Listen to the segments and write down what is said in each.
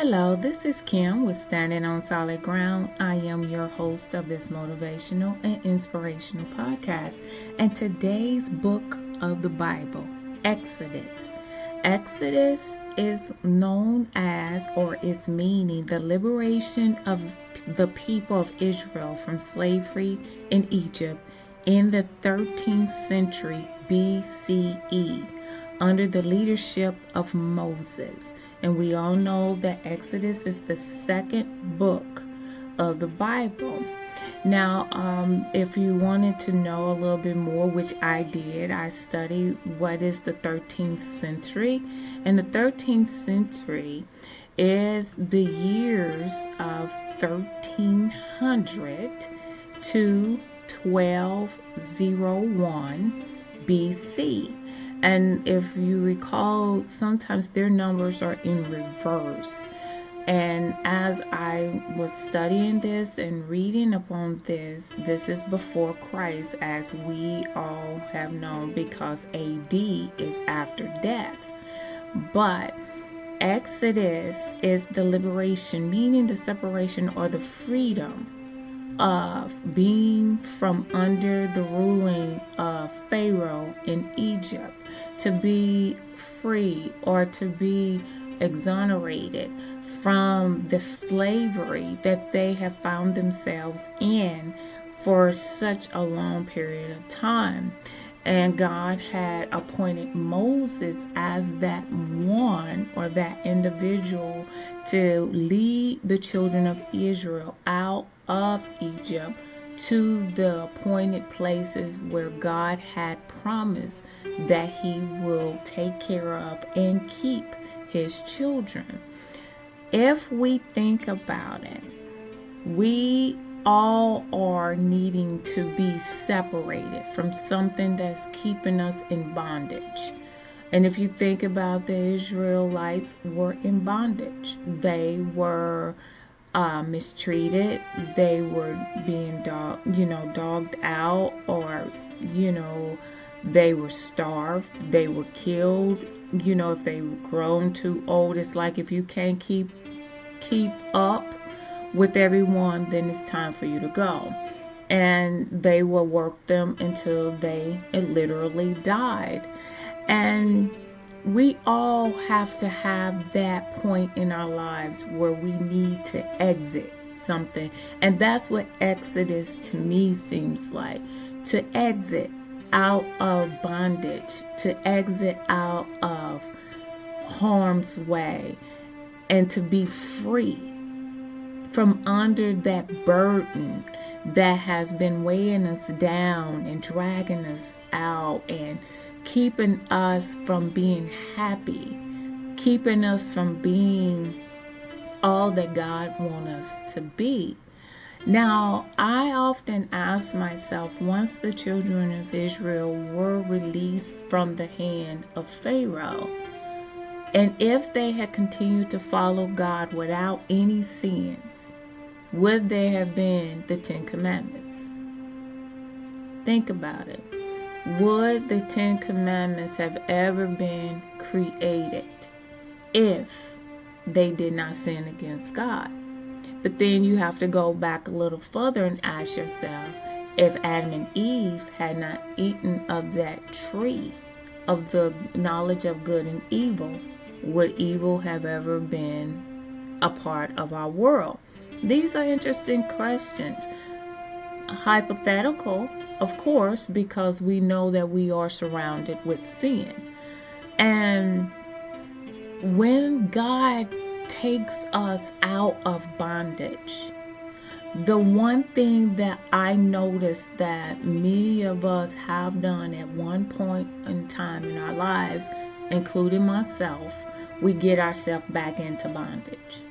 Hello, this is Kim with Standing on Solid Ground. I am your host of this motivational and inspirational podcast. And today's book of the Bible, Exodus. Exodus is known as, or its meaning, the liberation of the people of Israel from slavery in Egypt in the 13th century BCE under the leadership of Moses. And we all know that Exodus is the second book of the Bible. Now, um, if you wanted to know a little bit more, which I did, I studied what is the 13th century. And the 13th century is the years of 1300 to 1201 BC. And if you recall, sometimes their numbers are in reverse. And as I was studying this and reading upon this, this is before Christ, as we all have known, because AD is after death. But Exodus is the liberation, meaning the separation or the freedom of being from under the ruling of Pharaoh in Egypt, to be free or to be exonerated from the slavery that they have found themselves in for such a long period of time. And God had appointed Moses as that one or that individual to lead the children of Israel out of Egypt to the appointed places where God had promised that He will take care of and keep His children. If we think about it, we all are needing to be separated from something that's keeping us in bondage. And if you think about the Israelites were in bondage, they were uh, mistreated. They were being dog, you know, dogged out, or you know, they were starved. They were killed. You know, if they grown too old, it's like if you can't keep keep up with everyone, then it's time for you to go. And they will work them until they literally died. And we all have to have that point in our lives where we need to exit something. And that's what Exodus to me seems like to exit out of bondage, to exit out of harm's way, and to be free from under that burden that has been weighing us down and dragging us out and keeping us from being happy, keeping us from being all that God wants us to be. Now, I often ask myself once the children of Israel were released from the hand of Pharaoh, and if they had continued to follow God without any sins, would there have been the Ten Commandments? Think about it. Would the Ten Commandments have ever been created if they did not sin against God? But then you have to go back a little further and ask yourself if Adam and Eve had not eaten of that tree of the knowledge of good and evil, would evil have ever been a part of our world? These are interesting questions hypothetical, of course, because we know that we are surrounded with sin. And when God takes us out of bondage, the one thing that I noticed that many of us have done at one point in time in our lives, including myself, we get ourselves back into bondage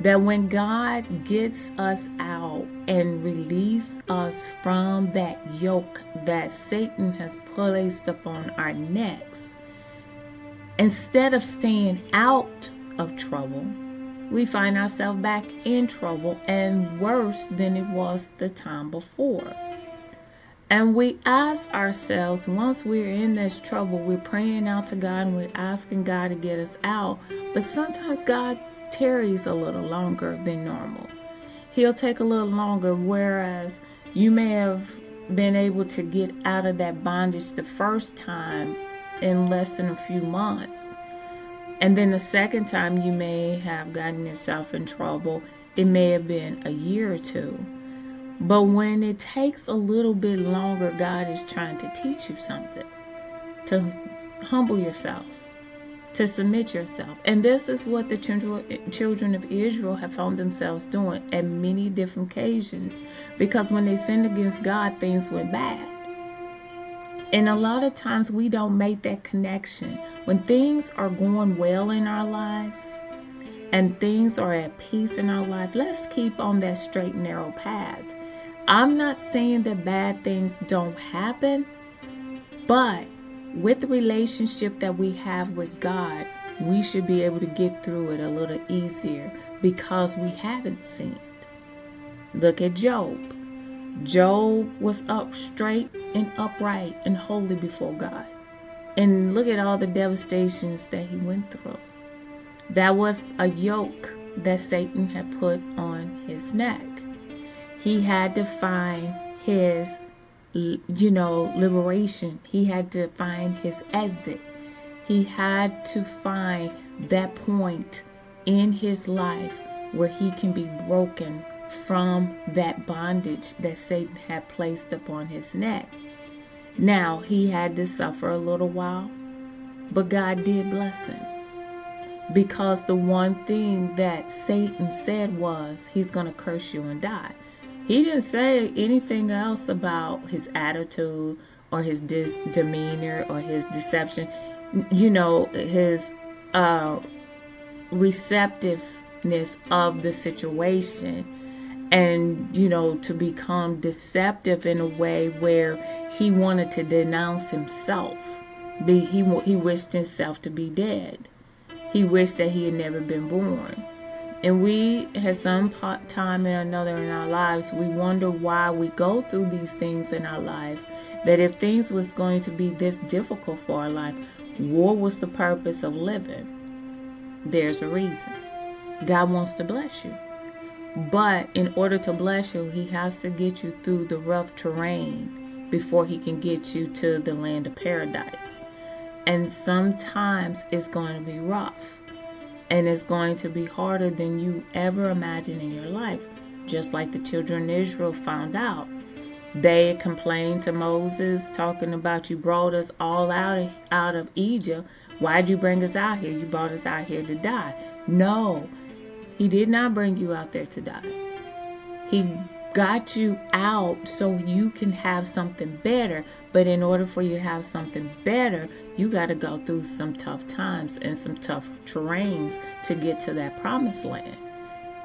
that when God gets us out and release us from that yoke that Satan has placed upon our necks, instead of staying out of trouble, we find ourselves back in trouble and worse than it was the time before. And we ask ourselves, once we're in this trouble, we're praying out to God and we're asking God to get us out. But sometimes God tarries a little longer than normal. He'll take a little longer, whereas you may have been able to get out of that bondage the first time in less than a few months. And then the second time you may have gotten yourself in trouble, it may have been a year or two. But when it takes a little bit longer, God is trying to teach you something, to humble yourself, to submit yourself. And this is what the children of Israel have found themselves doing at many different occasions because when they sinned against God, things went bad. And a lot of times we don't make that connection. When things are going well in our lives and things are at peace in our life, let's keep on that straight narrow path. I'm not saying that bad things don't happen, but with the relationship that we have with God, we should be able to get through it a little easier because we haven't sinned. Look at Job. Job was up straight and upright and holy before God. And look at all the devastations that he went through. That was a yoke that Satan had put on his neck. He had to find his you know, liberation. He had to find his exit. He had to find that point in his life where he can be broken from that bondage that Satan had placed upon his neck. Now, he had to suffer a little while, but God did bless him. Because the one thing that Satan said was, He's going to curse you and die. He didn't say anything else about his attitude or his dis- demeanor or his deception. You know, his uh, receptiveness of the situation and you know to become deceptive in a way where he wanted to denounce himself. Be he he wished himself to be dead. He wished that he had never been born and we, at some time or another in our lives, we wonder why we go through these things in our life. That if things was going to be this difficult for our life, what was the purpose of living? There's a reason. God wants to bless you. But in order to bless you, He has to get you through the rough terrain before He can get you to the land of paradise. And sometimes it's going to be rough and it's going to be harder than you ever imagined in your life, just like the children of Israel found out. They complained to Moses, talking about you brought us all out of, out of Egypt. Why'd you bring us out here? You brought us out here to die. No, he did not bring you out there to die. He got you out so you can have something better. But in order for you to have something better, you got to go through some tough times and some tough terrains to get to that promised land.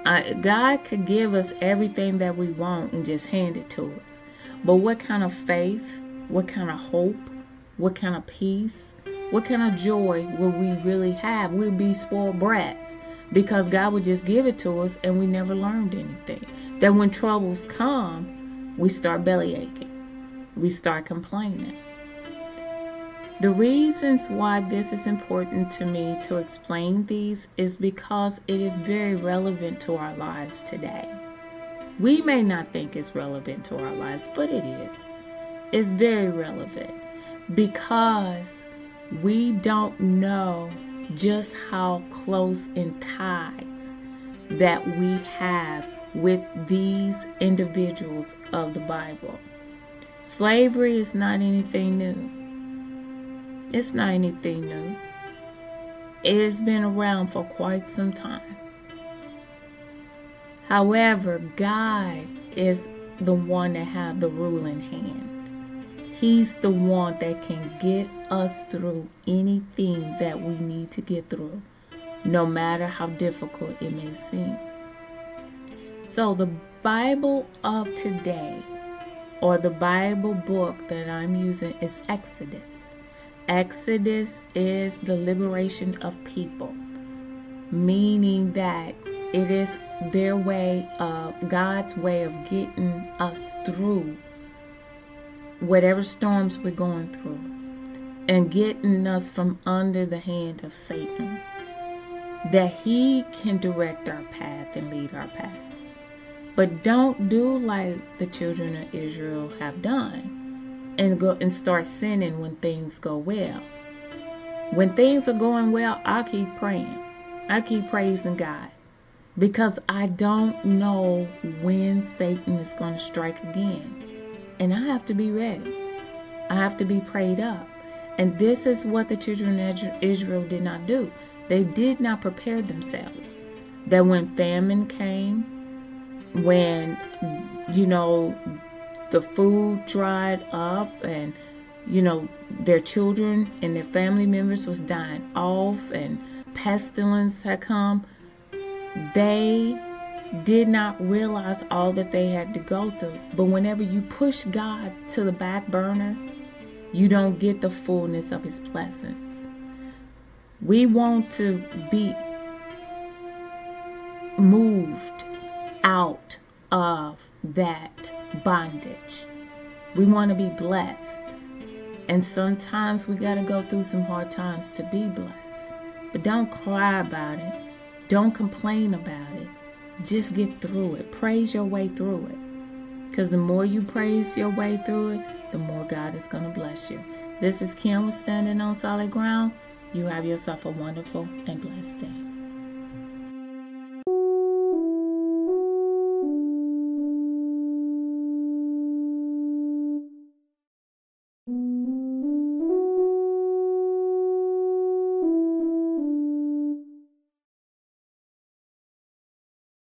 Uh, God could give us everything that we want and just hand it to us. But what kind of faith, what kind of hope, what kind of peace, what kind of joy will we really have? We'll be spoiled brats because God would just give it to us and we never learned anything. That when troubles come, we start belly aching, we start complaining the reasons why this is important to me to explain these is because it is very relevant to our lives today. We may not think it's relevant to our lives, but it is. It's very relevant because we don't know just how close in ties that we have with these individuals of the Bible. Slavery is not anything new. It's not anything new. It has been around for quite some time. However, God is the one that has the ruling hand. He's the one that can get us through anything that we need to get through, no matter how difficult it may seem. So, the Bible of today, or the Bible book that I'm using, is Exodus. Exodus is the liberation of people, meaning that it is their way of God's way of getting us through whatever storms we're going through and getting us from under the hand of Satan. that He can direct our path and lead our path. But don't do like the children of Israel have done and go and start sinning when things go well. When things are going well, I keep praying. I keep praising God because I don't know when Satan is going to strike again. And I have to be ready. I have to be prayed up. And this is what the children of Israel did not do. They did not prepare themselves. That when famine came, when, you know, the food dried up and, you know, their children and their family members was dying off and pestilence had come, they did not realize all that they had to go through. But whenever you push God to the back burner, you don't get the fullness of His blessings. We want to be moved out of that bondage. We want to be blessed. And sometimes we got to go through some hard times to be blessed. But don't cry about it. Don't complain about it. Just get through it. Praise your way through it. Because the more you praise your way through it, the more God is going to bless you. This is Kim standing on solid ground. You have yourself a wonderful and blessed day.